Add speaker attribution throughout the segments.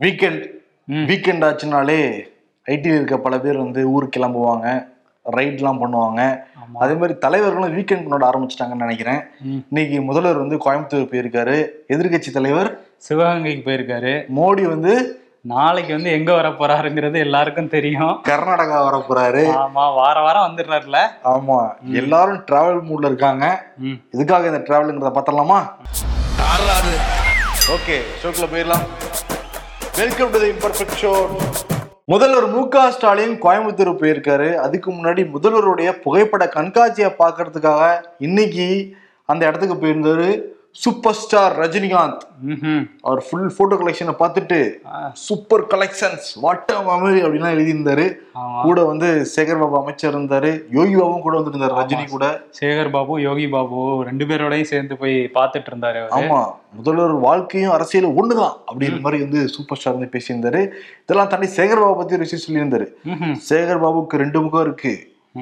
Speaker 1: Weekend. Weekend ஆச்சுனாலே ஐடியில் இருக்க பல பேர் வந்து ஊருக்கு கிளம்புவாங்க ரைட்லாம் பண்ணுவாங்க. அதே மாதிரி தலைவர்களும் வீக்கெண்ட் கொண்டாட ஆரம்பிச்சிட்டாங்கன்னு நினைக்கிறேன். இன்னைக்கு முதல்வர் வந்து கோயம்புத்தூர் போயிருக்காரு. எதிர்க்கட்சி தலைவர்
Speaker 2: சிவகங்கைக்கு போயிருக்காரு.
Speaker 1: மோடி வந்து
Speaker 2: நாளைக்கு வந்து எங்க வர போறாருங்கிறது எல்லாருக்கும் தெரியும்.
Speaker 1: கர்நாடகா வர போறாரு
Speaker 2: ஆமா வார வாரம் வந்துடுறாருல.
Speaker 1: ஆமா. எல்லாரும் டிராவல் மூட்ல இருக்காங்க. இதுக்காக இந்த டிராவலுங்கிறத பார்த்தலாமா ஓகே ஷோக்குள்ள போயிடலாம். வெல்கம் டு இம்பர்ஃபெக்ட் ஷோ முதல்வர் மு க ஸ்டாலின் கோயம்புத்தூர் போயிருக்காரு. அதுக்கு முன்னாடி முதல்வருடைய புகைப்பட கண்காட்சியை பார்க்கறதுக்காக இன்னைக்கு அந்த இடத்துக்கு போயிருந்தாரு. Super star Rajinikanth. அவர் ஃபுல் போட்டோ கலெக்ஷனை பார்த்துட்டு சூப்பர் கலெக்ஷன்ஸ் வாட் மெமரி அப்படின்லாம் எழுதியிருந்தாரு. கூட வந்து சேகர் பாபு அமைச்சர் இருந்தாரு. யோகி பாபுவும் கூட வந்திருந்தாரு ரஜினி கூட.
Speaker 2: சேகர் பாபு யோகி பாபு ரெண்டு பேரோடயும் சேர்ந்து போய் பார்த்துட்டு இருந்தாரு.
Speaker 1: ஆமா. முதல்வர் வாழ்க்கையும் அரசியலும் ஒண்ணுதான் அப்படிங்கிற மாதிரி வந்து சூப்பர் ஸ்டார் வந்து பேசியிருந்தாரு. இதெல்லாம் தாண்டி சேகர் பாபு பத்தி ஒரு விஷயம் சொல்லியிருந்தாரு. சேகர் பாபுக்கு ரெண்டு முகம் இருக்கு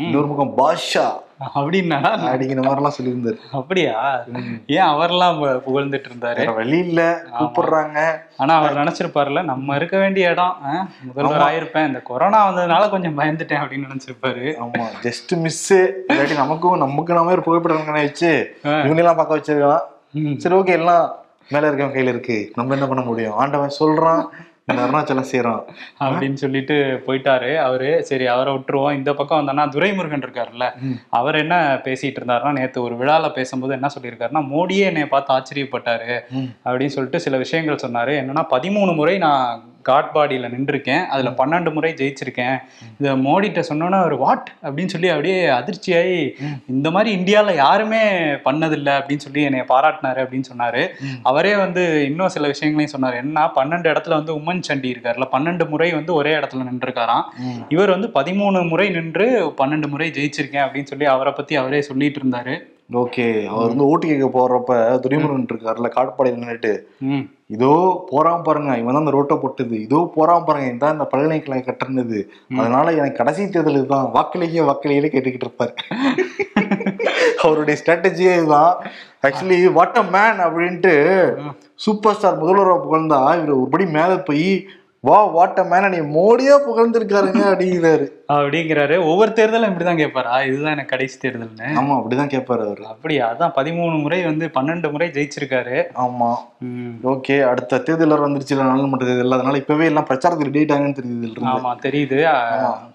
Speaker 1: இன்னொரு முகம் பாஷா.
Speaker 2: அப்படின்னா
Speaker 1: அப்படிங்கிற மாதிரி எல்லாம் சொல்லியிருந்தாரு.
Speaker 2: அப்படியா? ஏன் அவரெல்லாம் பு- புகழ்ந்துட்டு இருந்தாரு
Speaker 1: வழி இல்ல. கூப்பிடுறாங்க.
Speaker 2: ஆனா அவர் நினைச்சிருப்பாருல நம்ம இருக்க வேண்டிய இடம் முதல்வர் ஆயிருப்பேன். இந்த கொரோனா வந்ததுனால கொஞ்சம் பயந்துட்டேன் அப்படின்னு நினைச்சிருப்பாரு.
Speaker 1: ஆமா. ஜஸ்ட் மிஸ் இல்லாட்டி நமக்கும் நமக்கு நாம ஒரு புகைப்படம் வச்சு
Speaker 2: ஆ.
Speaker 1: இவங்களெல்லாம் பார்க்க வச்சிருக்கலாம். சரி ஓகே எல்லாம் மேல இருக்கவன் கையில இருக்கு. நம்ம என்ன பண்ண முடியும்? ஆண்டவன் சொல்றான். அருணாச்சலம் செய்யறான்
Speaker 2: அப்படின்னு சொல்லிட்டு போயிட்டாரு அவரு சரி அவரை விட்டுருவோம் இந்த பக்கம் வந்தோம்னா துரைமுருகன் இருக்காருல்ல. அவர் என்ன பேசிட்டு இருந்தாருன்னா நேத்து ஒரு விழால பேசும்போது என்ன சொல்லியிருக்காருன்னா மோடியே என்னை பார்த்து ஆச்சரியப்பட்டாரு. அப்படின்னு சொல்லிட்டு சில விஷயங்கள் சொன்னாரு என்னன்னா பதிமூணு முறை நான் காட் பாடியில நின்றுருக்கேன். அதுல பன்னெண்டு முறை ஜெயிச்சிருக்கேன். இதை மோடிட்ட சொன்னோன்னா அவர் வாட்? அப்படின்னு சொல்லி அப்படியே அதிர்ச்சியாகி இந்த மாதிரி இந்தியால யாருமே பண்ணதில்லை அப்படின்னு சொல்லி என்னை பாராட்டினாரு அப்படின்னு சொன்னாரு. அவரே வந்து இன்னும் சில விஷயங்களையும் சொன்னார். என்ன பன்னெண்டு இடத்துல வந்து உமன் சண்டி இருக்காருல்ல பன்னெண்டு முறை வந்து ஒரே இடத்துல நின்றுருக்காராம். இவர் வந்து பதிமூணு முறை நின்று பன்னெண்டு முறை ஜெயிச்சிருக்கேன் அப்படின்னு சொல்லி அவரை பத்தி அவரே சொல்லிட்டு இருந்தாரு.
Speaker 1: ஓகே அவர் வந்து ஓட்டு கேட்க போறப்ப துரைமுருகன் இருக்காருல்ல காட்பாடியில் நின்னுட்டு.
Speaker 2: ம்.
Speaker 1: இதோ போறான் பாருங்க இவன் தான் இந்த ரோட்டை போட்டது. இதோ போறான் பாருங்க இதான் இந்த பல்கலைக்கழகம் கட்டுனது. அதனால எனக்கு கடைசி தேர்தல் இதுதான். வாக்களிக்க வாக்களியில கேட்டுக்கிட்டு இருப்பாரு. அவருடைய ஸ்ட்ராட்டஜியே இதுதான். ஆக்சுவலி வாட் அ மேன் அப்படின்ட்டு சூப்பர் ஸ்டார் முதல்வரை புகழ்ந்தா இவர் ஒருபடி மேல போய் வா வாட் அ மேன் நீ மோடியா புகழ்ந்திருக்காருங்க அப்படிங்கிறாரு.
Speaker 2: அப்படிங்கிறாரு. ஒவ்வொரு தேர்தலும் இப்படிதான் கேட்பாரா. இதுதான் எனக்கு கடைசி தேர்தல்னு.
Speaker 1: ஆமா அப்படிதான் கேட்பாரு அவரு.
Speaker 2: அப்படியா? அதான் பதிமூணு முறை வந்து பன்னெண்டு முறை ஜெயிச்சிருக்காரு.
Speaker 1: ஆமா. ஓகே அடுத்த தேர்தல் வந்துருச்சு நாடாளுமன்ற தேர்தல். அதனால இப்பவே எல்லாம் பிரச்சாரத்துக்கு ரெடி ஆயிட்டாங்கன்னு தெரியுது.
Speaker 2: ஆமா தெரியுது.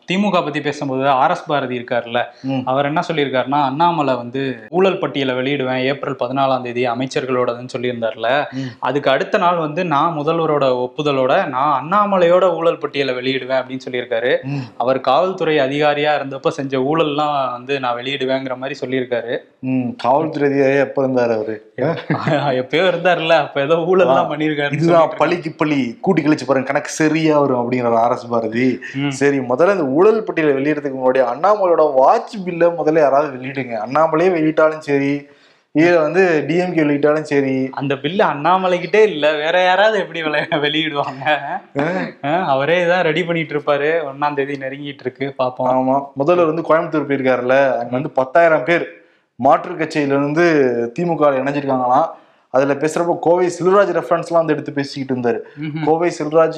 Speaker 2: திமுக பத்தி பேசும்போது ஆர் எஸ் பாரதி இருக்காருல்ல. அவர் என்ன சொல்லியிருக்காருன்னா அண்ணாமலை வந்து ஊழல் பட்டியலை வெளியிடுவேன் ஏப்ரல் பதினாலாம் தேதி அமைச்சர்களோடதுன்னு சொல்லியிருந்தார்ல. அதுக்கு அடுத்த நாள் வந்து நான் முதல்வரோட ஒப்புதலோட நான் அண்ணாமலையோட ஊழல் பட்டியலை வெளியிடுவேன் அப்படின்னு சொல்லியிருக்காரு. அவர் காவல்துறை அதிகாரியா இருந்தப்ப செஞ்ச ஊழல்லாம் வந்து நான் வெளியிடுவேங்கிற மாதிரி சொல்லியிருக்காரு.
Speaker 1: காவல்துறை அதிகாரி எப்ப இருந்தாரு அவரு?
Speaker 2: எப்பயோ இருந்தாருல்ல அப்ப ஏதோ ஊழல்லாம் பண்ணியிருக்காரு
Speaker 1: இதுதான் பழிக்கு பழி கூட்டி கழிச்சு பாருங்க கணக்கு சரியா வரும் அப்படிங்கிற ஆர் எஸ் பாரதி. சரி முதல்ல இந்த ஊழல் பட்டியலை வெளியிடறதுக்கு முன்னாடி அண்ணாமலையோட வாட்ச் பில்ல முதல்ல யாராவது வெளியிடுங்க. அண்ணாமலையே வெளியிட்டாலும் சரி இதுல வந்து டிஎம்கே வெளியிட்டாலும் சரி.
Speaker 2: அந்த பில்லு அண்ணாமலைகிட்டே இல்ல வேற யாராவது எப்படி வெளி- வெளியிடுவாங்க? அவரே தான் ரெடி பண்ணிட்டு இருப்பாரு ஒன்னாம் தேதி நெருங்கிட்டு இருக்கு பாப்போம்.
Speaker 1: ஆமா. முதல்வர் வந்து கோயம்புத்தூர் போயிருக்காருல்ல அங்க வந்து பத்தாயிரம் பேர் மாற்றுக் கட்சியில இருந்து திமுக இணைஞ்சிருக்காங்களாம். அதுல பேசுறப்ப கோவை செல்வராஜ் ரெஃபரன்ஸ்லாம் வந்து எடுத்து பேசிக்கிட்டு இருந்தாரு. கோவை செல்வராஜ்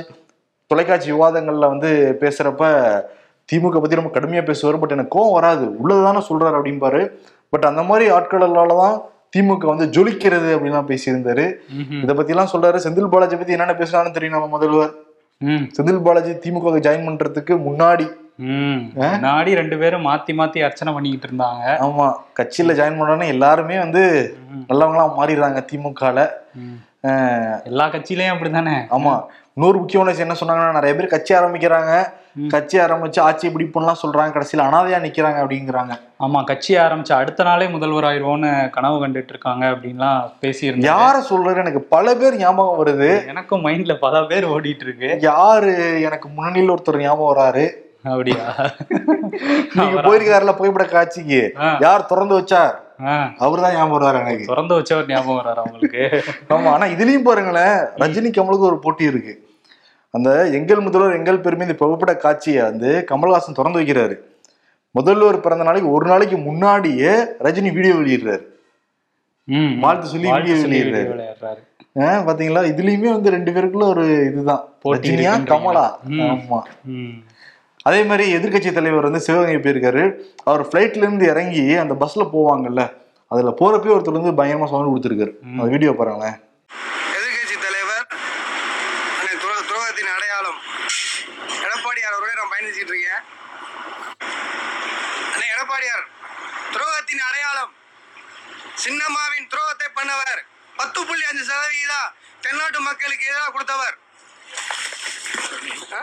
Speaker 1: தொலைக்காட்சி விவாதங்கள்ல வந்து பேசுறப்ப திமுக பத்தி ரொம்ப கடுமையா பேசுவார் பட் எனக்கு கோவம் வராது. உள்ளதுதானே சொல்றாரு அப்படிம்பாரு. பட் அந்த மாதிரி ஆட்களால தான் திமுக வந்து ஜொலிக்கிறது அப்படின்லாம் பேசியிருந்தாரு. இதை பத்தி எல்லாம் சொல்றாரு. செந்தில் பாலாஜி பத்தி என்னென்ன பேசுறான்னு தெரியும் நம்ம முதல்வர். செந்தில் பாலாஜி திமுக ஜாயின் பண்றதுக்கு முன்னாடி.
Speaker 2: முன்னாடி ரெண்டு பேரும் மாத்தி மாத்தி அர்ச்சனை பண்ணிக்கிட்டு இருந்தாங்க.
Speaker 1: ஆமா. கட்சியில ஜாயின் பண்ணோடனே எல்லாருமே வந்து நல்லவங்களா மாறிடுறாங்க திமுகல.
Speaker 2: எல்லா கட்சியிலயும் அப்படித்தானே
Speaker 1: ஆமா. இன்னொரு முக்கியமான என்ன சொன்னாங்கன்னா நிறைய பேர் கட்சி ஆரம்பிக்கிறாங்க. கட்சி ஆரம்பிச்சு ஆட்சி பிடிப்போம்லாம் சொல்றாங்க கடைசியில அனாதையா நிக்கிறாங்க அப்படிங்கிறாங்க.
Speaker 2: ஆமா கட்சி ஆரம்பிச்ச அடுத்த நாளே முதல்வர் ஆயிடுவோம்னு கனவு கண்டுட்டு இருக்காங்க அப்படின்லாம் பேசியிருந்தாங்க.
Speaker 1: யார சொல்றாரு? எனக்கு பல பேர் ஞாபகம் வருது.
Speaker 2: எனக்கும் மைண்ட்ல பல பேர் ஓடிட்டு இருக்கு
Speaker 1: யாரு? எனக்கு முன்னணியில் ஒருத்தர் ஞாபகம் வராரு.
Speaker 2: அப்படியா?
Speaker 1: நீங்க போயிருக்காருல புகைப்பட காட்சிக்கு. யார் திறந்து வச்சார்?
Speaker 2: ஆ,
Speaker 1: அவர்தான் ஞாபகம் வராரு எனக்கு.
Speaker 2: திறந்து வச்சவர் ஞாபகம் வர்றாரு அவங்களுக்கு
Speaker 1: ஆமா ஆனா இதுலயும் பாருங்களேன் ரஜினி கமலுக்கு ஒரு போட்டி இருக்கு. அந்த எங்கள் முதல்வர் எங்கள் பெருமை இந்த புகைப்பட காட்சியை வந்து கமல்ஹாசன் திறந்து வைக்கிறாரு. முதல்வர் பிறந்த நாளைக்கு ஒரு நாளைக்கு முன்னாடியே ரஜினி வீடியோ வெளியிடுறாரு. வாழ்த்து சொல்லி வீடியோ வெளியிடுறாரு. பாத்தீங்களா? இதுலயுமே வந்து ரெண்டு பேருக்குள்ள ஒரு இதுதான். ரஜினியா. கமலா. ஆமா. அதே மாதிரி எதிர்க்கட்சி தலைவர் வந்து சிவகங்கை போயிருக்காரு. அவர் ஃபிளைட்ல இருந்து இறங்கி அந்த பஸ்ல போவாங்கல்ல அதுல போறப்பே ஒருத்தர் வந்து பயங்கரமா சவுண்ட் கொடுத்துருக்காரு. அந்த வீடியோ பாருங்களேன்.
Speaker 3: சின்னம்மாவின் துரோகத்தை பண்ணவர் பத்து புள்ளி அஞ்சு சதவிகிதம் தென்னாட்டு மக்களுக்கு எதிராக கொடுத்தவர் ஆ?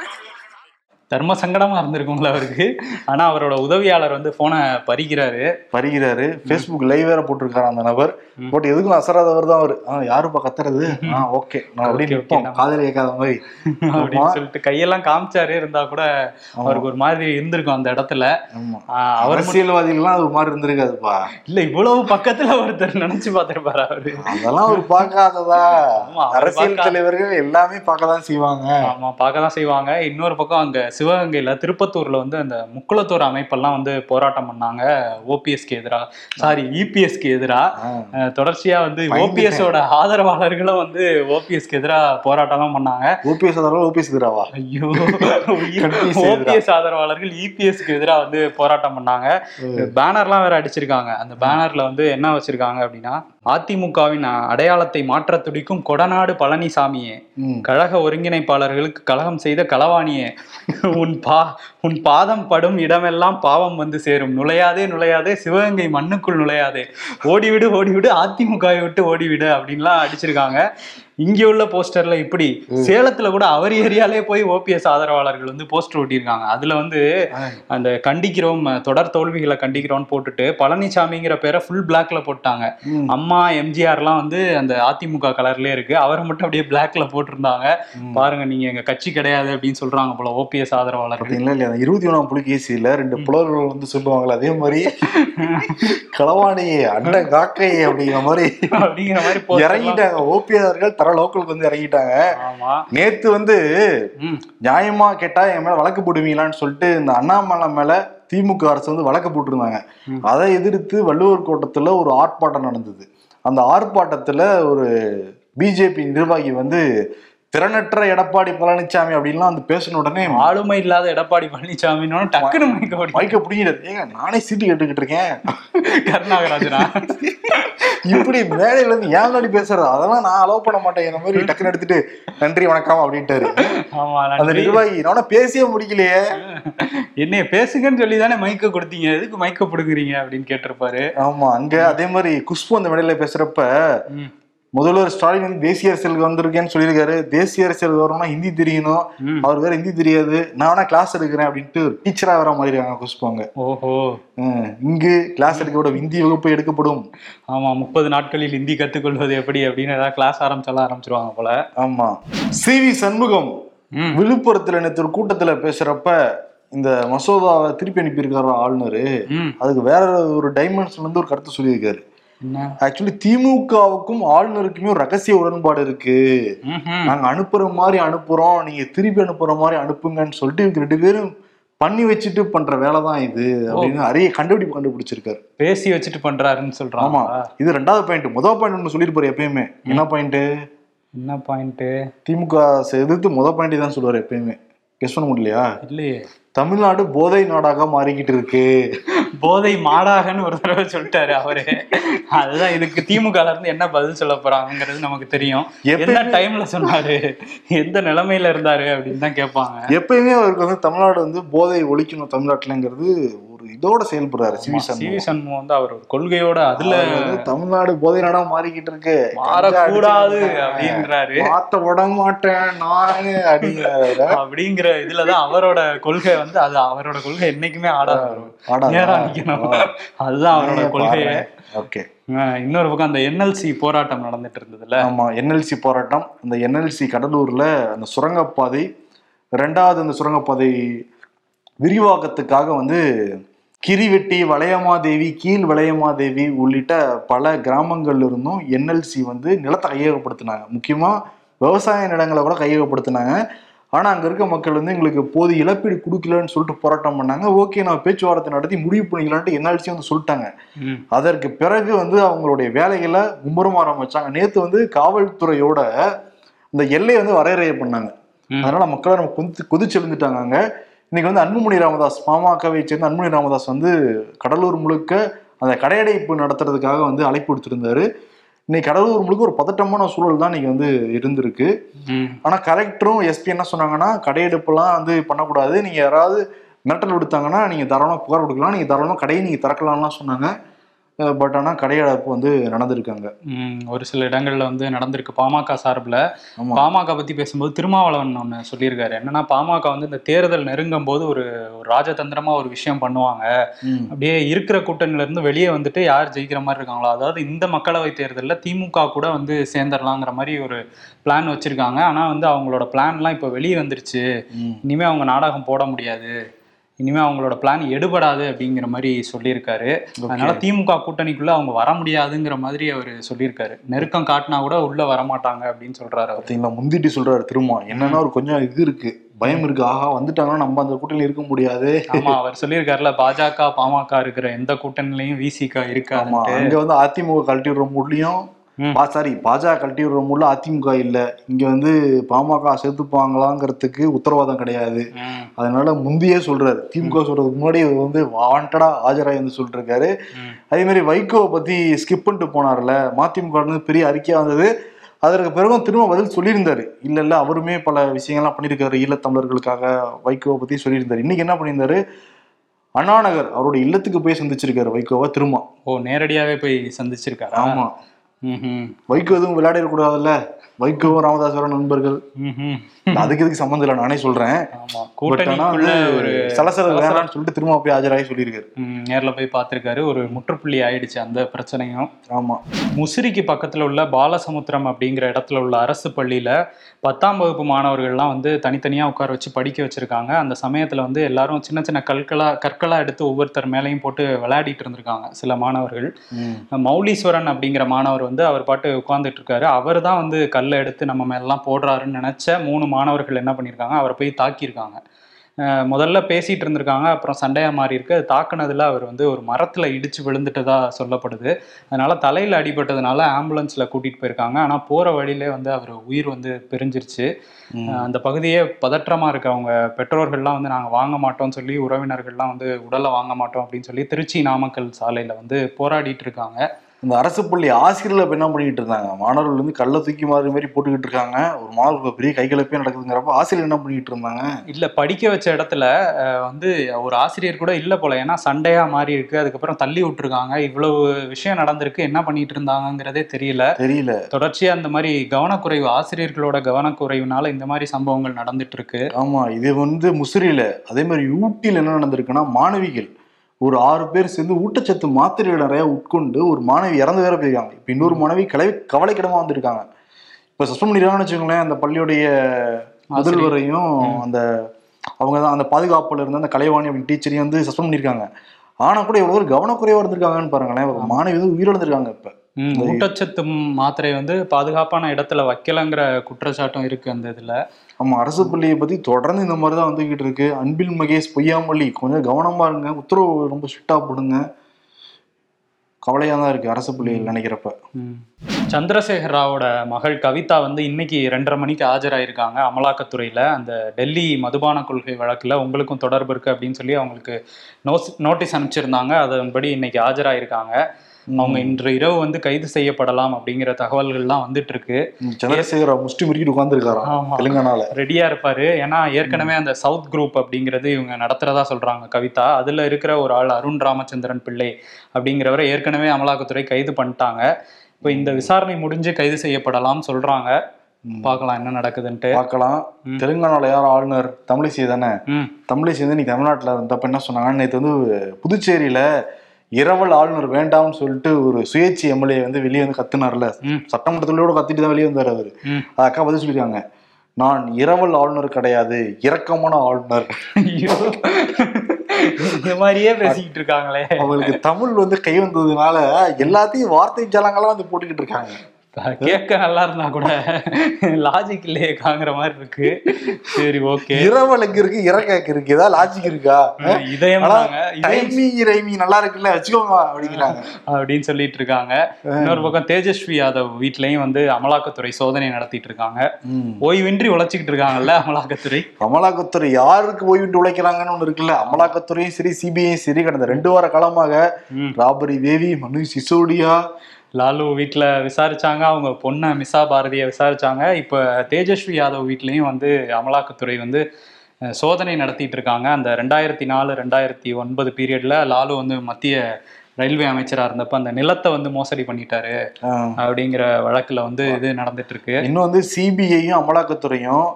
Speaker 2: தர்ம சங்கடமா இருந்திருக்கும்ல அவருக்கு. ஆனா அவரோட உதவியாளர் வந்து போனை பறிக்கிறாரு.
Speaker 1: பறிக்கிறாரு. ஃபேஸ்புக் லைவ் வேற போட்டிருக்காரு அந்த நபர். போட்டு எதுக்கும் அசராதவர் தான் அவரு. ஆ, யாருப்பா கத்துறது? ஆ ஓகே நான் நிற்போம் காதல கேட்காத மாதிரி
Speaker 2: அப்படின்னு. சொல்லிட்டு கையெல்லாம் காமிச்சாரு இருந்தா கூட அவருக்கு ஒரு மாதிரி இருந்திருக்கும் அந்த இடத்துல. அவர்
Speaker 1: அரசியல்வாதிகள்லாம் அது மாதிரி இருந்திருக்காதுப்பா.
Speaker 2: இல்ல இவ்வளவு பக்கத்துல ஒருத்தர் நினைச்சு பார்த்திருப்பாரு அவரு.
Speaker 1: அதெல்லாம் ஒரு பார்க்காததா?
Speaker 2: அவர்
Speaker 1: அரசியல் தலைவர்கள் எல்லாமே பார்க்க தான் செய்வாங்க.
Speaker 2: ஆமா பார்க்க தான் செய்வாங்க. இன்னொரு பக்கம் அங்க சிவகங்கையில திருப்பத்தூர்ல வந்து அந்த முக்குளத்தூர் அமைப்பெல்லாம் வந்து போராட்டம் பண்ணாங்க. ஓபிஎஸ்க்கு எதிரா சாரி இபிஎஸ்க்கு எதிரா.
Speaker 1: ஆ.
Speaker 2: அஹ் தொடர்ச்சியா வந்து. ஓபிஎஸோட ஆதரவாளர்களும் வந்து ஓபிஎஸ்க்கு எதிரா போராட்டம்லாம் பண்ணாங்க.
Speaker 1: ஓபிஎஸ் அதனால ஓபிஎஸ் எதிராவா?
Speaker 2: ஐயோ ஓபிஎஸ் ஆதரவாளர்கள் இபிஎஸ்க்கு எதிராக வந்து போராட்டம் பண்ணாங்க. பேனர்லாம் வேற அடிச்சிருக்காங்க. அந்த பேனர்ல வந்து என்ன வச்சிருக்காங்க அப்படின்னா அதிமுகவின் அடையாளத்தை மாற்ற துடிக்கும் கொடநாடு பழனிசாமியே. கழக ஒருங்கிணைப்பாளர்களுக்கு கலகம் செய்த களவாணியே உன் பா உன் பாதம் படும் இடமெல்லாம் பாவம் வந்து சேரும். நுழையாதே நுழையாதே சிவகங்கை மண்ணுக்குள் நுழையாதே. ஓடிவிடு ஓடிவிடு அதிமுகவை விட்டு ஓடிவிடு அப்படின்லாம் அடிச்சிருக்காங்க. இங்க உள்ள போஸ்டர்ல இப்படி சேலத்துல கூட அவர் ஏரியாலே போய் ஓபிஎஸ் ஆதரவாளர்கள் வந்து போஸ்டர் ஒட்டியிருக்காங்க. அதுல வந்து அந்த கண்டிக்கிறோம் தொடர் தோல்விகளை கண்டிக்கிறோம்னு போட்டுட்டு பழனிசாமிங்கிற பேரை ஃபுல் பிளாக்ல போட்டாங்க. அம்மா எம்ஜிஆர்லாம் வந்து அந்த அதிமுக கலர்லயே இருக்கு. அவரை மட்டும் அப்படியே பிளாக்ல போட்டிருந்தாங்க. பாருங்க நீங்க எங்க கட்சி கிடையாது அப்படின்னு சொல்றாங்க போல ஓபிஎஸ் ஆதரவாளர்கள்.
Speaker 1: இல்லையா? அந்த இருபத்தி ஒண்ணாம் புலிகேசியில ரெண்டு புலவர்கள் வந்து சொல்லுவாங்கல்ல அதே மாதிரி களவாணியே அண்ட காக்கையே அப்படிங்கிற மாதிரி
Speaker 2: அப்படிங்கிற மாதிரி
Speaker 1: இறங்கிட்டாங்க. ஓபிஎஸ் அவர்கள் தர லோக்கலுக்கு வந்து இறங்கிட்டாங்க. நேத்து வந்து நியாயமா கேட்டா என் மேல வழக்கு போடுவீங்களான்னு சொல்லிட்டு இந்த அண்ணாமலை மேல திமுக அரசு வந்து வழக்கு போட்டிருந்தாங்க. அதை எதிர்த்து வள்ளுவர் கோட்டத்துல ஒரு ஆர்ப்பாட்டம் நடந்தது. அந்த ஆர்ப்பாட்டத்துல ஒரு பிஜேபி நிர்வாகி வந்து திறனற்ற எடப்பாடி பழனிசாமி அப்படின்லாம் வந்து பேசின உடனே
Speaker 2: ஆளுமை இல்லாத எடப்பாடி பழனிசாமின்னு டக்குன்னு மைக்க
Speaker 1: மைக்க பிடிங்கிட்டு ஏங்க நானே சீட்டு கேட்டுக்கிட்டு இருக்கேன்.
Speaker 2: கருணாகராஜனா?
Speaker 1: இப்படி மேடையில இருந்து ஏன் முன்னாடி பேசுறது? அதெல்லாம் நான் அலோவ் பண்ண மாட்டேன். இந்த மாதிரி டக்குன்னு எடுத்துட்டு நன்றி வணக்கம் அப்படின்ட்டாரு.
Speaker 2: ஆமா
Speaker 1: அந்த நிர்வாகி நானும் பேசியே முடிக்கலையே.
Speaker 2: என்னைய பேசுங்கன்னு சொல்லி தானே மைக்க கொடுத்தீங்க. எதுக்கு மைக்க பிடுங்குறீங்க அப்படின்னு கேட்டிருப்பாரு.
Speaker 1: ஆமா அங்க அதே மாதிரி குஷ்பு அந்த மேடையில பேசுறப்ப. முதல்வர் ஸ்டாலின் வந்து தேசிய அரசியலுக்கு வந்திருக்கேன்னு சொல்லியிருக்காரு. தேசிய அரசியல் வரணும்னா ஹிந்தி தெரியணும். அவர் வேற ஹிந்தி தெரியாது. நான் வேணா கிளாஸ் எடுக்கிறேன் அப்படின்ட்டு டீச்சரா வர மாதிரி இருக்காங்க குஷ்பாங்க
Speaker 2: ஓஹோ.
Speaker 1: இங்கு கிளாஸ் எடுக்க விட ஹிந்தி வகுப்பு எடுக்கப்படும்.
Speaker 2: ஆமா முப்பது நாட்களில் ஹிந்தி கத்துக்கொள்வது எப்படி அப்படின்னு ஏதாவது கிளாஸ் ஆரம்பிச்சாலும் ஆரம்பிச்சிருவாங்க போல.
Speaker 1: ஆமா. C V Shanmugam. விழுப்புரத்துல நேற்று ஒரு கூட்டத்துல பேசுறப்ப இந்த மசோதாவை திருப்பி அனுப்பியிருக்காரு ஆளுநர். அதுக்கு வேற ஒரு டைமென்ஷன்ல இருந்து ஒரு கருத்து சொல்லியிருக்காரு. ஆக்சுவலி திமுகவுக்கும் ஆளுநருக்குமே ஒரு ரகசிய உடன்பாடு இருக்கு. நாங்க அனுப்புற மாதிரி அனுப்புறோம். நீங்க திருப்பி அனுப்புற மாதிரி அனுப்புங்கன்னு சொல்லிட்டு இவங்க ரெண்டு பேரும் பண்ணி வச்சுட்டு பண்ற வேலை தான் இது அப்படின்னு அரிய கண்டுபிடிப்பு கண்டுபிடிச்சிருக்காரு.
Speaker 2: பேசி வச்சுட்டு பண்றாருன்னு
Speaker 1: ஆமா.
Speaker 2: சொல்றாங்க
Speaker 1: இது ரெண்டாவது பாயிண்ட் முதல் பாயிண்ட் ஒன்று சொல்லியிருப்பாரு எப்பயுமே. என்ன பாயிண்ட்
Speaker 2: என்ன பாயிண்ட்
Speaker 1: திமுக எதிர்த்து முத பாயிண்ட் தான் சொல்லுவாரு எப்பயுமே. கெஸ் பண்ண முடியலையா?
Speaker 2: இல்லையே.
Speaker 1: தமிழ்நாடு போதை நாடாக மாறிக்கிட்டு இருக்கு.
Speaker 2: போதை மாடாகன்னு ஒரு தடவை சொல்லிட்டாரு அவரு. அதுதான் இதுக்கு திமுக இருந்து என்ன பதில் சொல்ல போறாங்கிறது நமக்கு தெரியும். என்ன டைம்ல சொன்னாரு? எந்த நிலைமையில இருந்தாரு அப்படின்னு தான் கேட்பாங்க
Speaker 1: எப்பயுமே அவருக்கு வந்து தமிழ்நாடு வந்து போதை ஒழிக்கணும் தமிழ்நாட்டுலங்கிறது இதோட செயல்படுறாரு C V
Speaker 2: C V
Speaker 1: Shanmugam
Speaker 2: வந்து அவர் கொள்கையோட அதுல
Speaker 1: தமிழ்நாடு போதை நாடா மாறிக்கிட்டு இருக்கு.
Speaker 2: மாறக்கூடாது அப்படின்றாரு.
Speaker 1: மாத்த விட மாட்டேன் நானு அப்படிங்கிறாரு.
Speaker 2: அப்படிங்கிற இதுலதான் அவரோட கொள்கை வந்து அது அவரோட கொள்கை என்னைக்குமே ஆடாது அதுதான் அவரோட கொள்கையே.
Speaker 1: ஓகே.
Speaker 2: இன்னொரு பக்கம் அந்த என்எல்சி போராட்டம் நடந்துட்டு இருந்ததுல.
Speaker 1: ஆமா என்எல்சி போராட்டம். அந்த என்எல்சி கடலூர்ல அந்த சுரங்கப்பாதை ரெண்டாவது அந்த சுரங்கப்பாதை விரிவாக்கத்துக்காக வந்து கிரிவெட்டி வளையமாதேவி கீழ் வளையமாதேவி உள்ளிட்ட பல கிராமங்கள்ல இருந்தும் என்எல்சி வந்து நிலத்தை கையகப்படுத்தினாங்க. முக்கியமா விவசாய நிலங்களை கூட கையகப்படுத்தினாங்க. ஆனா அங்க இருக்க மக்கள் வந்து எங்களுக்கு போது இழப்பீடு கொடுக்கலன்னு சொல்லிட்டு போராட்டம் பண்ணாங்க. ஓகே நான் பேச்சுவார்த்தை நடத்தி முடிவு பண்ணிக்கலான்ட்டு என்எல்சி வந்து சொல்லிட்டாங்க. அதற்கு பிறகு வந்து அவங்களுடைய வேலைகளை மும்முரமா ஆரம்பிச்சாங்க. நேத்து வந்து காவல்துறையோட இந்த எல்லையை வந்து வரையறைய பண்ணாங்க. அதனால மக்களை நம்ம கொதிச்சு கொதிச்செழுந்துட்டாங்க அங்க. இன்னைக்கு வந்து அன்புமணி ராமதாஸ் பாமகவை சேர்ந்த அன்புமணி ராமதாஸ் வந்து கடலூர் முழுக்க அந்த கடையடைப்பு நடத்துறதுக்காக வந்து அழைப்பு விடுத்திருந்தாரு. இன்னைக்கு கடலூர் முழுக்க ஒரு பதட்டமான சூழல் தான் இன்னைக்கு வந்து இருந்திருக்கு.
Speaker 2: ம்.
Speaker 1: ஆனா கலெக்டரும் எஸ்பி என்ன சொன்னாங்கன்னா கடையெடுப்புலாம் வந்து பண்ணக்கூடாது. நீங்க யாராவது மிரட்டல் விடுத்தாங்கன்னா நீங்க தாராளமா புகார் கொடுக்கலாம். நீங்க தாராளமா கடையை நீங்க திறக்கலாம்லாம் சொன்னாங்க. பட் ஆனா கடையடைப்பு வந்து நடந்திருக்காங்க.
Speaker 2: ஒரு சில இடங்கள்ல வந்து நடந்திருக்கு பாமக சார்பில். பாமக பத்தி பேசும்போது திருமாவளவன் ஒன்று சொல்லியிருக்காரு. என்னன்னா பாமக வந்து இந்த தேர்தல் நெருங்கும் போது ஒரு ஒரு ராஜதந்திரமா ஒரு விஷயம் பண்ணுவாங்க. அப்படியே இருக்கிற கூட்டணியில இருந்து வெளியே வந்துட்டு யார் ஜெயிக்கிற மாதிரி இருக்காங்களோ அதாவது இந்த மக்களவை தேர்தலில் திமுக கூட வந்து சேர்ந்துடலாங்கிற மாதிரி ஒரு பிளான் வச்சிருக்காங்க. ஆனா வந்து அவங்களோட பிளான்லாம் இப்போ வெளியே வந்துருச்சு.
Speaker 1: ம்.
Speaker 2: இனிமே அவங்க நாடகம் போட முடியாது. இனிமே அவங்களோட பிளான் எடுபடாது அப்படிங்கிற மாதிரி சொல்லியிருக்காரு. அதனால திமுக கூட்டணிக்குள்ள அவங்க வர முடியாதுங்கிற மாதிரி அவர் சொல்லியிருக்காரு. நெருக்கம் காட்டினா கூட உள்ள வரமாட்டாங்க அப்படின்னு சொல்றாரு அவர்.
Speaker 1: பாத்தீங்களா முந்திட்டு சொல்றாரு திரும்ப என்னன்னா ஒரு கொஞ்சம் இது இருக்கு. பயம் இருக்கு. ஆஹா வந்துட்டாங்கன்னா நம்ம அந்த கூட்டணியில் இருக்க முடியாது.
Speaker 2: ஆமா அவர் சொல்லியிருக்காருல பாஜக பாமக இருக்கிற எந்த கூட்டணிலையும் விசிக இருக்காது
Speaker 1: அங்க வந்து அதிமுக கழட்டி விடுற மூட்லயும்
Speaker 2: ம்.
Speaker 1: பா சாரி பாஜக கழட்டி விடுற மூட்ல அதிமுக இல்ல. இங்க வந்து பாமக சேர்த்துப்பாங்களாங்கிறதுக்கு உத்தரவாதம் கிடையாது. அதனால முந்தையே சொல்றாரு. திமுக சொல்றதுக்கு முன்னாடி வந்து வாண்டடா ஆஜராகி வந்து
Speaker 2: ம்.
Speaker 1: அதே மாதிரி வைகோவை பத்தி ஸ்கிப் பண்ணிட்டு போனார்ல. மதிமுக பெரிய அறிக்கையா வந்தது. அதற்கு பிறகும் திரும்ப பதில் சொல்லியிருந்தாரு. இல்ல இல்ல அவருமே பல விஷயங்கள்லாம் பண்ணியிருக்காரு ஈழத்தமிழர்களுக்காக வைகோவை பத்தி சொல்லியிருந்தாரு. இன்னைக்கு என்ன பண்ணியிருந்தாரு? அண்ணாநகர் அவருடைய இல்லத்துக்கு போய் சந்திச்சிருக்காரு வைகோவை திரும்ப.
Speaker 2: ஓ நேரடியாவே போய் சந்திச்சிருக்காரா?
Speaker 1: ஆமா. வைக்கோ எதுவும் விளையாடிடக்கூடாதுல்ல? வைகோவும் ராமதாசோட நண்பர்கள். அதுக்கு எதுக்கு சம்மந்தம் இல்லை நானே சொல்றேன்.
Speaker 2: ஒரு
Speaker 1: சலசல வேணாம்னு சொல்லிட்டு திரும்ப போய் ஆஜராகி சொல்லியிருக்காரு.
Speaker 2: நேர்ல போய் பார்த்திருக்காரு. ஒரு முற்றுப்புள்ளி ஆயிடுச்சு அந்த பிரச்சனையும்.
Speaker 1: ஆமா.
Speaker 2: முசிறிக்கு பக்கத்துல உள்ள பாலசமுத்திரம் அப்படிங்கிற இடத்துல உள்ள அரசு பள்ளியில பத்தாம் வகுப்பு மாணவர்கள்லாம் வந்து தனித்தனியா உட்கார வச்சு படிக்க வச்சிருக்காங்க. அந்த சமயத்துல வந்து எல்லாரும் சின்ன சின்ன கற்களா கற்களா எடுத்து ஒவ்வொருத்தர் மேலேயும் போட்டு விளையாடிட்டு இருந்திருக்காங்க சில மாணவர்கள். மௌலீஸ்வரன் அப்படிங்கிற மாணவர் வந்து அவர் பாட்டு உட்கார்ந்துட்டு இருக்காரு. அவர் தான் வந்து கல்லை எடுத்து நம்ம மேலெல்லாம் போடுறாருன்னு நினைச்ச மூணு மாணவர்கள் என்ன பண்ணியிருக்காங்க? அவரை போய் தாக்கியிருக்காங்க. முதல்ல பேசிட்டு இருந்திருக்காங்க. அப்புறம் சண்டையா மாறி இருக்கு. அது தாக்குனதுல அவர் வந்து ஒரு மரத்துல இடிச்சு விழுந்துட்டதா சொல்லப்படுது. அதனால தலையில அடிபட்டதுனால ஆம்புலன்ஸ்ல கூட்டிட்டு போயிருக்காங்க. ஆனா போற வழியிலே வந்து அவர் உயிர் வந்து பிரிஞ்சிருச்சு. அந்த பகுதியே பதற்றமா இருக்கு. அவங்க பெற்றோர்கள்லாம் வந்து நாங்க வாங்க மாட்டோம்னு சொல்லி உறவினர்கள்லாம் வந்து உடலை வாங்க மாட்டோம் அப்படின்னு சொல்லி திருச்சி நாமக்கல் சாலையில வந்து போராடிட்டு இருக்காங்க.
Speaker 1: இந்த அரசு பள்ளி ஆசிரியர்கள் இப்ப என்ன பண்ணிட்டு இருந்தாங்க? மாணவர்கள் வந்து கள்ள தூக்கி மாறி மாதிரி போட்டுக்கிட்டு இருக்காங்க. ஒரு மாணவர்கள் பெரிய கைகலப்பே நடக்குதுங்கிறப்ப ஆசிரியர் என்ன பண்ணிட்டு இருந்தாங்க?
Speaker 2: இல்ல படிக்க வச்ச இடத்துல வந்து ஒரு ஆசிரியர் கூட இல்ல போல. ஏன்னா சண்டையா மாறி இருக்கு. அதுக்கப்புறம் தள்ளி விட்டுருக்காங்க. இவ்வளவு விஷயம் நடந்திருக்கு. என்ன பண்ணிட்டு இருந்தாங்கங்கிறதே தெரியல.
Speaker 1: தெரியல.
Speaker 2: தொடர்ச்சியா அந்த மாதிரி கவனக்குறைவு ஆசிரியர்களோட கவனக்குறைவுனால இந்த மாதிரி சம்பவங்கள் நடந்துட்டு இருக்கு.
Speaker 1: ஆமா இது வந்து முசிறியில அதே மாதிரி யூட்டியில் என்ன நடந்திருக்குன்னா மாணவிகள். ஒரு ஆறு பேர் சேர்ந்து ஊட்டச்சத்து மாத்திரைகள் நிறைய உட்கொண்டு ஒரு மாணவி இறந்து வேற போயிருக்காங்க. இப்ப இன்னொரு மாணவி கலை கவலைக்கிடமா வந்திருக்காங்க. இப்ப சஸ்பெண்ட் பண்ணிடுறாங்கன்னு வச்சுக்கோங்களேன் அந்த பள்ளியுடைய முதல்வரையும் அந்த அவங்க தான் அந்த பாதுகாப்புல இருந்த அந்த கலைவாணி அப்படின்னு டீச்சரையும் வந்து சஸ்பெண்ட் பண்ணியிருக்காங்க ஆனா கூட எவ்வளவு ஒரு கவனக்குறைவா இருந்திருக்காங்கன்னு பாருங்களேன். மாணவி வந்து உயிரிழந்திருக்காங்க இப்ப.
Speaker 2: ஊட்டச்சத்து மாத்திரை வந்து பாதுகாப்பான இடத்துல வைக்கலங்கிற குற்றச்சாட்டும் இருக்கு அந்த இதுல.
Speaker 1: ஆமா அரசு பள்ளியை பத்தி தொடர்ந்து இந்த மாதிரி தான் வந்துகிட்டு இருக்கு. அன்பில் மகேஷ் பொய்யாமொழி கொஞ்சம் கவனமா இருங்க. உத்தரவு ரொம்ப ஸ்ட்ரிக்டா போடுங்க. கவலையா தான் இருக்கு அரசு பள்ளியில் நினைக்கிறப்ப.
Speaker 2: சந்திரசேகர் ராவோட மகள் கவிதா வந்து இன்னைக்கு ரெண்டரை மணிக்கு ஆஜராயிருக்காங்க அமலாக்கத்துறையில. அந்த டெல்லி மதுபான கொள்கை வழக்குல உங்களுக்கும் தொடர்பு இருக்கு அப்படின்னு சொல்லி அவங்களுக்கு நோஸ் நோட்டீஸ் அனுப்பிச்சிருந்தாங்க. அதன்படி இன்னைக்கு ஆஜராயிருக்காங்க. அவங்க இன்று இரவு வந்து கைது செய்யப்படலாம் அப்படிங்கிற தகவல்கள்லாம் வந்துட்டு இருக்கு
Speaker 1: சந்திரசேகர முஷ்டி முறுக்கிட்டு உட்காந்துருக்காராம். தெலுங்கானால.
Speaker 2: ரெடியா இருப்பாரு. ஏன்னா ஏற்கனவே அந்த சவுத் குரூப் அப்படிங்கிறது இவங்க நடத்துறதா சொல்றாங்க கவிதா. அதுல இருக்கிற ஒரு ஆள் அருண் ராமச்சந்திரன் பிள்ளை அப்படிங்கிறவரை ஏற்கனவே அமலாக்கத்துறை கைது பண்ணிட்டாங்க. இப்போ இந்த விசாரணை முடிஞ்சு கைது செய்யப்படலாம் சொல்றாங்க. பார்க்கலாம் என்ன நடக்குதுன்ட்டு.
Speaker 1: பார்க்கலாம். தெலுங்கானால யார் ஆளுநர் தமிழிசை தானே? தமிழிசை வந்து இன்னைக்கு தமிழ்நாட்டுல இருந்தப்ப என்ன சொன்னாங்க நேற்று வந்து புதுச்சேரியில இரவல் ஆளுநர் வேண்டாம்னு சொல்லிட்டு ஒரு சுயேட்சை எம்எல்ஏ வந்து வெளியே வந்து கத்துனார்ல. சட்டமன்றத்திலோட கத்திட்டு தான் வெளியே வந்தார் அவரு. அக்கா பதில் சொல்லிருக்காங்க. நான் இரவல் ஆளுநர் கிடையாது இரக்கமான ஆளுநர்.
Speaker 2: இந்த மாதிரியே பேசிக்கிட்டு இருக்காங்களே.
Speaker 1: அவங்களுக்கு தமிழ் வந்து கை வந்ததுனால எல்லாத்தையும் வார்த்தை ஜாலங்கள்லாம் வந்து போட்டுக்கிட்டு இருக்காங்க.
Speaker 2: கேட்க நல்லா இருந்தா கூட லாஜிக் இல்லையே காங்கிற மாதிரி இருக்கு. சரி ஓகே
Speaker 1: இரவலுக்கு இருக்கு இறக்காக்கு இருக்கு. ஏதாவது லாஜிக் இருக்கா?
Speaker 2: இதயம்
Speaker 1: டைமிங் ரைமி நல்லா இருக்குல்ல? வச்சுக்கோங்க அப்படிங்கிறாங்க.
Speaker 2: அப்படின்னு சொல்லிட்டு இருக்காங்க. இன்னொரு பக்கம் தேஜஸ்வி யாதவ் வீட்லயும் வந்து அமலாக்கத்துறை சோதனை நடத்திட்டு இருக்காங்க. ஓய்வின்றி உழைச்சிக்கிட்டு இருக்காங்கல்ல அமலாக்கத்துறை?
Speaker 1: அமலாக்கத்துறை யாருக்கு ஓய்விட்டு உழைக்கிறாங்கன்னு ஒண்ணு இருக்குல்ல? அமலாக்கத்துறையும் சரி சிபிஐயும் சரி. கடந்த ரெண்டு வார காலமாக. ராபரி தேவி மனு சிசோடியா
Speaker 2: லாலு வீட்ல விசாரிச்சாங்க அவங்க பொண்ணை மிசா பாரதியை விசாரிச்சாங்க. இப்ப தேஜஸ்வி யாதவ் வீட்லயும் வந்து அமலாக்கத்துறை வந்து சோதனை நடத்திட்டு இருக்காங்க. அந்த ரெண்டாயிரத்தி நாலு ரெண்டாயிரத்தி ஒன்பது பீரியட்ல லாலு வந்து மத்திய ரயில்வே அமைச்சரா இருந்தப்ப அந்த நிலத்தை வந்து மோசடி பண்ணிட்டாரு. அப்படிங்கிற வழக்குல வந்து இது நடந்துட்டு இருக்கு.
Speaker 1: இன்னும் வந்து சிபிஐயும் அமலாக்கத்துறையும்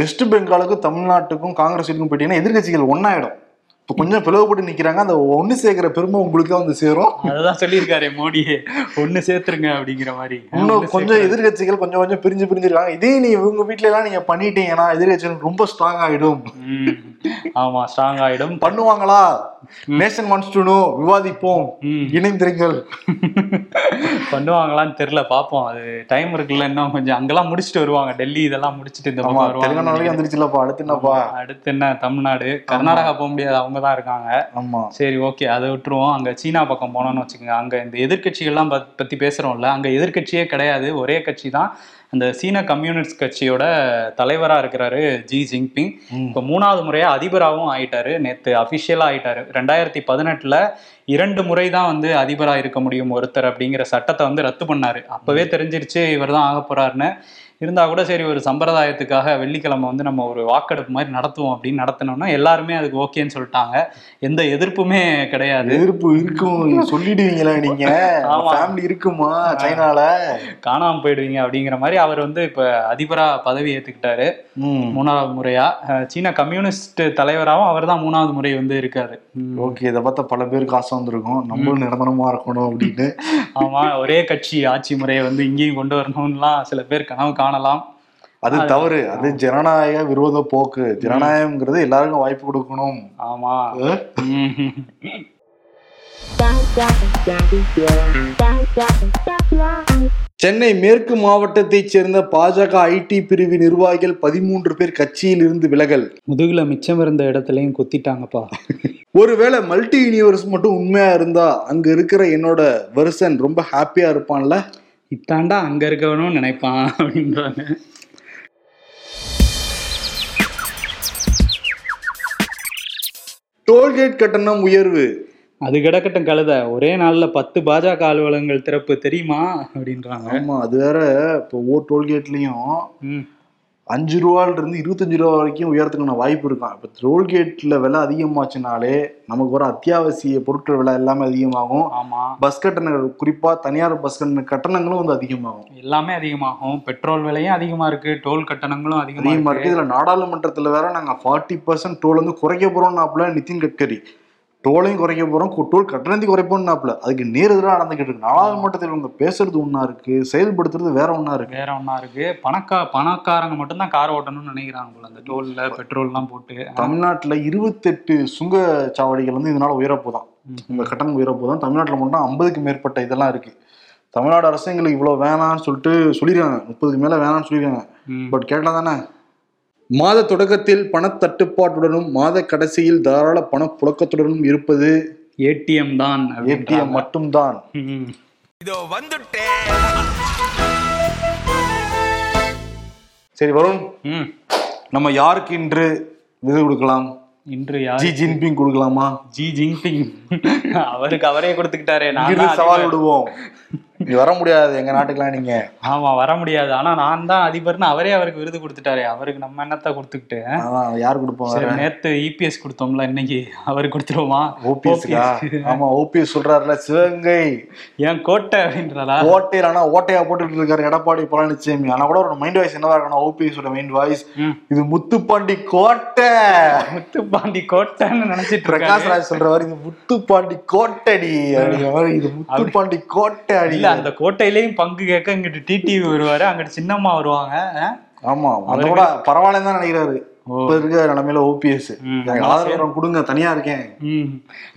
Speaker 1: வெஸ்ட் பெங்காலுக்கும் தமிழ்நாட்டுக்கும் காங்கிரஸுக்கும் போயிட்டீங்கன்னா எதிர்கட்சிகள் ஒன்னாயிடும். இப்போ கொஞ்சம் பிளவுபட்டு நிக்கிறாங்க. அந்த ஒண்ணு சேர்க்கிற பெருமை உங்களுக்கு தான் வந்து சேரும்.
Speaker 2: அதுதான் சொல்லியிருக்காரு மோடியே. ஒண்ணு சேர்த்துருங்க அப்படிங்கிற மாதிரி.
Speaker 1: இன்னும் கொஞ்சம். எதிர்கட்சிகள் கொஞ்சம் கொஞ்சம் பிரிஞ்சு பிரிஞ்சிருக்காங்க. இதே நீ இவங்க வீட்ல எல்லாம் நீங்க பண்ணிட்டீங்கன்னா எதிர்கட்சிகள் ரொம்ப ஸ்ட்ராங் ஆயிடும்.
Speaker 2: ஆமா ஸ்ட்ராங் ஆயிடும்.
Speaker 1: பண்ணுவாங்களா? நேஷன் வாண்ட்ஸ் டு நோ விவாதிப்போம். இணைந்திருங்கள்.
Speaker 2: பண்ணுவாங்களான்னு தெரியல பாப்போம் அது டைம் இருக்குல்ல இன்னும் கொஞ்சம். அங்கெல்லாம் முடிச்சுட்டு வருவாங்க. டெல்லி இதெல்லாம் முடிச்சுட்டு இந்த பக்கம் வருவாங்க.
Speaker 1: வந்துருச்சுலப்பா. அடுத்து என்னப்பா?
Speaker 2: அடுத்து என்ன? தமிழ்நாடு. கர்நாடகா போக முடியாது அவங்க தான் இருக்காங்க.
Speaker 1: ஆமா.
Speaker 2: சரி ஓகே. அதை விட்டுருவோம். அங்க சீனா பக்கம் போனோம்னு வச்சுக்கோங்க. அங்க இந்த எதிர்க்கட்சிகள்லாம் பத்- பத்தி பேசுறோம்ல அங்க எதிர்க்கட்சியே கிடையாது. ஒரே கட்சி தான். அந்த சீன கம்யூனிஸ்ட் கட்சியோட தலைவரா இருக்கிறாரு ஜி ஜின்பிங். இப்போ மூணாவது முறையா அதிபராகவும் ஆயிட்டாரு. நேத்து அபிஷியலா ஆயிட்டாரு. ரெண்டாயிரத்தி பதினெட்டுல இரண்டு முறை தான் வந்து அதிபரா இருக்க முடியும் ஒருத்தர் அப்படிங்கிற சட்டத்தை வந்து ரத்து பண்ணாரு. அப்பவே தெரிஞ்சிருச்சு இவர் தான் ஆக போறாருன்னு. இருந்தா கூட சரி ஒரு சம்பிரதாயத்துக்காக வெள்ளிக்கிழமை வந்து நம்ம ஒரு வாக்கெடுப்பு மாதிரி நடத்துவோம் அப்படின்னு நடத்தினோம்னா எல்லாருமே அதுக்கு ஓகேன்னு சொல்லிட்டாங்க. எந்த எதிர்ப்புமே கிடையாது.
Speaker 1: எதிர்ப்பு இருக்கும். சொல்லிடுவீங்களா நீங்க. ஃபேமிலி இருக்குமா சைனால?
Speaker 2: காணாம போயிடுவீங்க அப்படிங்கிற மாதிரி அவர் வந்து இப்ப அதிபரா பதவி ஏத்துக்கிட்டாரு. மூணாவது முறையா. சீன கம்யூனிஸ்ட் தலைவராகவும் அவர் தான் மூணாவது முறை வந்து இருக்காரு.
Speaker 1: ஓகே இதை பார்த்தா பல பேருக்கு ஆசை வந்திருக்கும். நம்மளும் நிரந்தரமா இருக்கணும் அப்படின்னு.
Speaker 2: ஆமா ஒரே கட்சி ஆட்சி முறையை வந்து இங்கேயும் கொண்டு வரணும்லாம் சில பேர் கனவு காணலாம்.
Speaker 1: அது தவறு. அது ஜனநாயக விரோத போக்கு. ஜனநாயகம்ங்கிறது எல்லாருக்கும் வாய்ப்பு கொடுக்கணும்.
Speaker 2: ஆமா.
Speaker 1: சென்னை மேற்கு மாவட்டத்தைச் சேர்ந்த பாஜக ஐடி பிரிவு நிர்வாகிகள் பதிமூன்று பேர் கட்சியில் இருந்து விலகல்.
Speaker 2: முதுகுல மிச்சம் இருந்த இடத்துலயும் குத்திட்டாங்கப்பா.
Speaker 1: ஒருவேளை மல்டி யூனிவர்ஸ் மட்டும் உண்மையா இருந்தா அங்க இருக்கிற என்னோட வருஷன் ரொம்ப ஹாப்பியா இருப்பான்ல?
Speaker 2: இத்தாண்டா அங்க இருக்கவனும் நினைப்பான் அப்படின்றாங்க.
Speaker 1: டோல்கேட் கட்டணம் உயர்வு.
Speaker 2: அது கிடக்கட்டும் கழுத ஒரே நாள்ல பத்து பாஜக அலுவலகங்கள் திறப்பு தெரியுமா? அப்படின்றாங்க.
Speaker 1: ஆமா அது வேற இப்போ ஒவ்வொரு டோல்கேட்லயும். அஞ்சு ரூபால இருந்து இருபத்தஞ்சு ரூபா வரைக்கும் உயரத்துக்கான வாய்ப்பு இருக்கும். இப்போ டோல்கேட்ல விலை அதிகமாச்சுனாலே நமக்கு வர அத்தியாவசிய பொருட்கள் விலை எல்லாமே அதிகமாகும்.
Speaker 2: ஆமா.
Speaker 1: பஸ் கட்டணங்கள் குறிப்பா தனியார் பஸ் கட்டண கட்டணங்களும் வந்து அதிகமாகும்.
Speaker 2: எல்லாமே அதிகமாகும். பெட்ரோல் விலையும் அதிகமா இருக்கு டோல் கட்டணங்களும் அதிகமா
Speaker 1: அதிகமா
Speaker 2: இருக்கு.
Speaker 1: இருக்கு. இதுல நாடாளுமன்றத்துல வேற நாங்க ஃபார்ட்டி பர்சன்ட் டோல் வந்து குறைக்க போறோம்னாப்புல நிதின் கட்கரி. டோலையும் குறைக்க போறோம் கு- டோல் கட்டணத்தையும் குறைப்போம்னாப்புல. அதுக்கு நேர் எதிராக நடந்துகிட்டு இருக்கு. நாடாளுமன்றத்தில் இவங்க பேசுறது ஒண்ணா இருக்கு செயல்படுத்துறது வேற ஒண்ணா இருக்கு.
Speaker 2: வேற ஒண்ணா இருக்கு. பணக்கா பணக்காரங்க மட்டும்தான் கார் ஓட்டணும்னு நினைக்கிறாங்க போல. அந்த டோல்ல பெட்ரோல்லாம் போட்டு.
Speaker 1: தமிழ்நாட்டுல இருபத்தெட்டு சுங்க சாவடிகள் வந்து இதனால உயரப்போதான்.
Speaker 2: ம்.
Speaker 1: இந்த கட்டணம் உயரப்போதான். தமிழ்நாட்டுல மட்டும் ஐம்பதுக்கு மேற்பட்ட இதெல்லாம் இருக்கு. தமிழ்நாடு அரசு எங்களுக்கு இவ்வளவு வேணாம்னு சொல்லிட்டு சொல்லிருக்காங்க. முப்பதுக்கு மேல வேணாம்னு சொல்லிருக்காங்க.
Speaker 2: ம்.
Speaker 1: பட் கேட்டா தானே? மாத தொடக்கத்தில் பணத்தட்டுப்பாட்டுடனும் மாத கடைசியில் தாராள பணப்புழக்கத்துடனும் இருப்பது
Speaker 2: ஏடிஎம் தான்
Speaker 1: ஏடிஎம். மட்டும்தான்.
Speaker 3: இதோ வந்துட்டேன்
Speaker 1: சரி வருண். நம்ம யாருக்கு இன்று விருது கொடுக்கலாம்
Speaker 2: இன்று யார்
Speaker 1: ஜி ஜின்பிங் கொடுக்கலாமா
Speaker 2: ஜி ஜின்பிங் அவருக்கு அவரே கொடுத்துக்கிட்டாரே தான்
Speaker 1: சவால். விடுவோம் நீ வர முடியாது எங்க நாட்டுக்கெல்லாம் நீங்க.
Speaker 2: ஆமா வர முடியாது. ஆனா நான் தான் அதிபர்னு அவரே அவருக்கு விருது கொடுத்துட்டாரே. அவருக்கு நம்ம என்னத்த கொடுத்துக்கிட்டு?
Speaker 1: யார் கொடுப்போம்
Speaker 2: நேத்து இபிஎஸ் கொடுத்தோம்ல இன்னைக்கு அவருக்கு கொடுத்துருவோமா?
Speaker 1: ஓபிஎஸ்க்கா ஆமா ஓபிஎஸ் சொல்றாருல சிவகங்கை.
Speaker 2: ஏன் கோட்டை அப்படின்றதா
Speaker 1: ஓட்டையில் ஆனா ஓட்டையா போட்டுட்டு இருக்காரு எடப்பாடி பழனிசாமி ஆனா கூட ஒரு மைண்ட் வாய்ஸ் என்னவா இருக்கணும்? OPS mind voice. இது முத்துப்பாண்டி கோட்டை.
Speaker 2: முத்துப்பாண்டி கோட்டைன்னு நினைச்சிட்டு
Speaker 1: பிரகாஷ் ராஜ் சொல்ற மாதிரி இது முத்துப்பாண்டி கோட்டடி. அப்படிங்கிற மாதிரி இது முத்துப்பாண்டி கோட்டை அடி.
Speaker 2: அந்த கோட்டையிலயும் பங்கு கேட்க இங்கிட்டு டிடிவி வருவாரு. அங்கிட்டு சின்னம்மா வருவாங்க.
Speaker 1: ஆமா அந்த கூட பரவாயில்லன்னு தான் நினைக்கிறாரு. இப்ப இருக்க நிலைமையில ஓபிஎஸ் ஆதரவு கொடுங்க தனியா இருக்கேன்.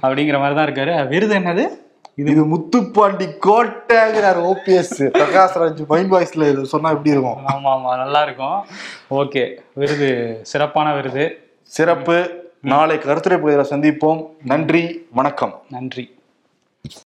Speaker 2: அப்படிங்கிற மாதிரிதான் இருக்காரு. விருது என்னது?
Speaker 1: இது முத்துப்பாண்டி கோட்டைங்கிறார் ஓபிஎஸ் பிரகாஷ் ராஜ் மைண்ட் வாய்ஸ்ல இது சொன்னா எப்படி இருக்கும்?
Speaker 2: ஆமா ஆமா நல்லா இருக்கும். ஓகே விருது சிறப்பான விருது.
Speaker 1: சிறப்பு. நாளை கருத்துரை புகையில சந்திப்போம். நன்றி வணக்கம்.
Speaker 2: நன்றி.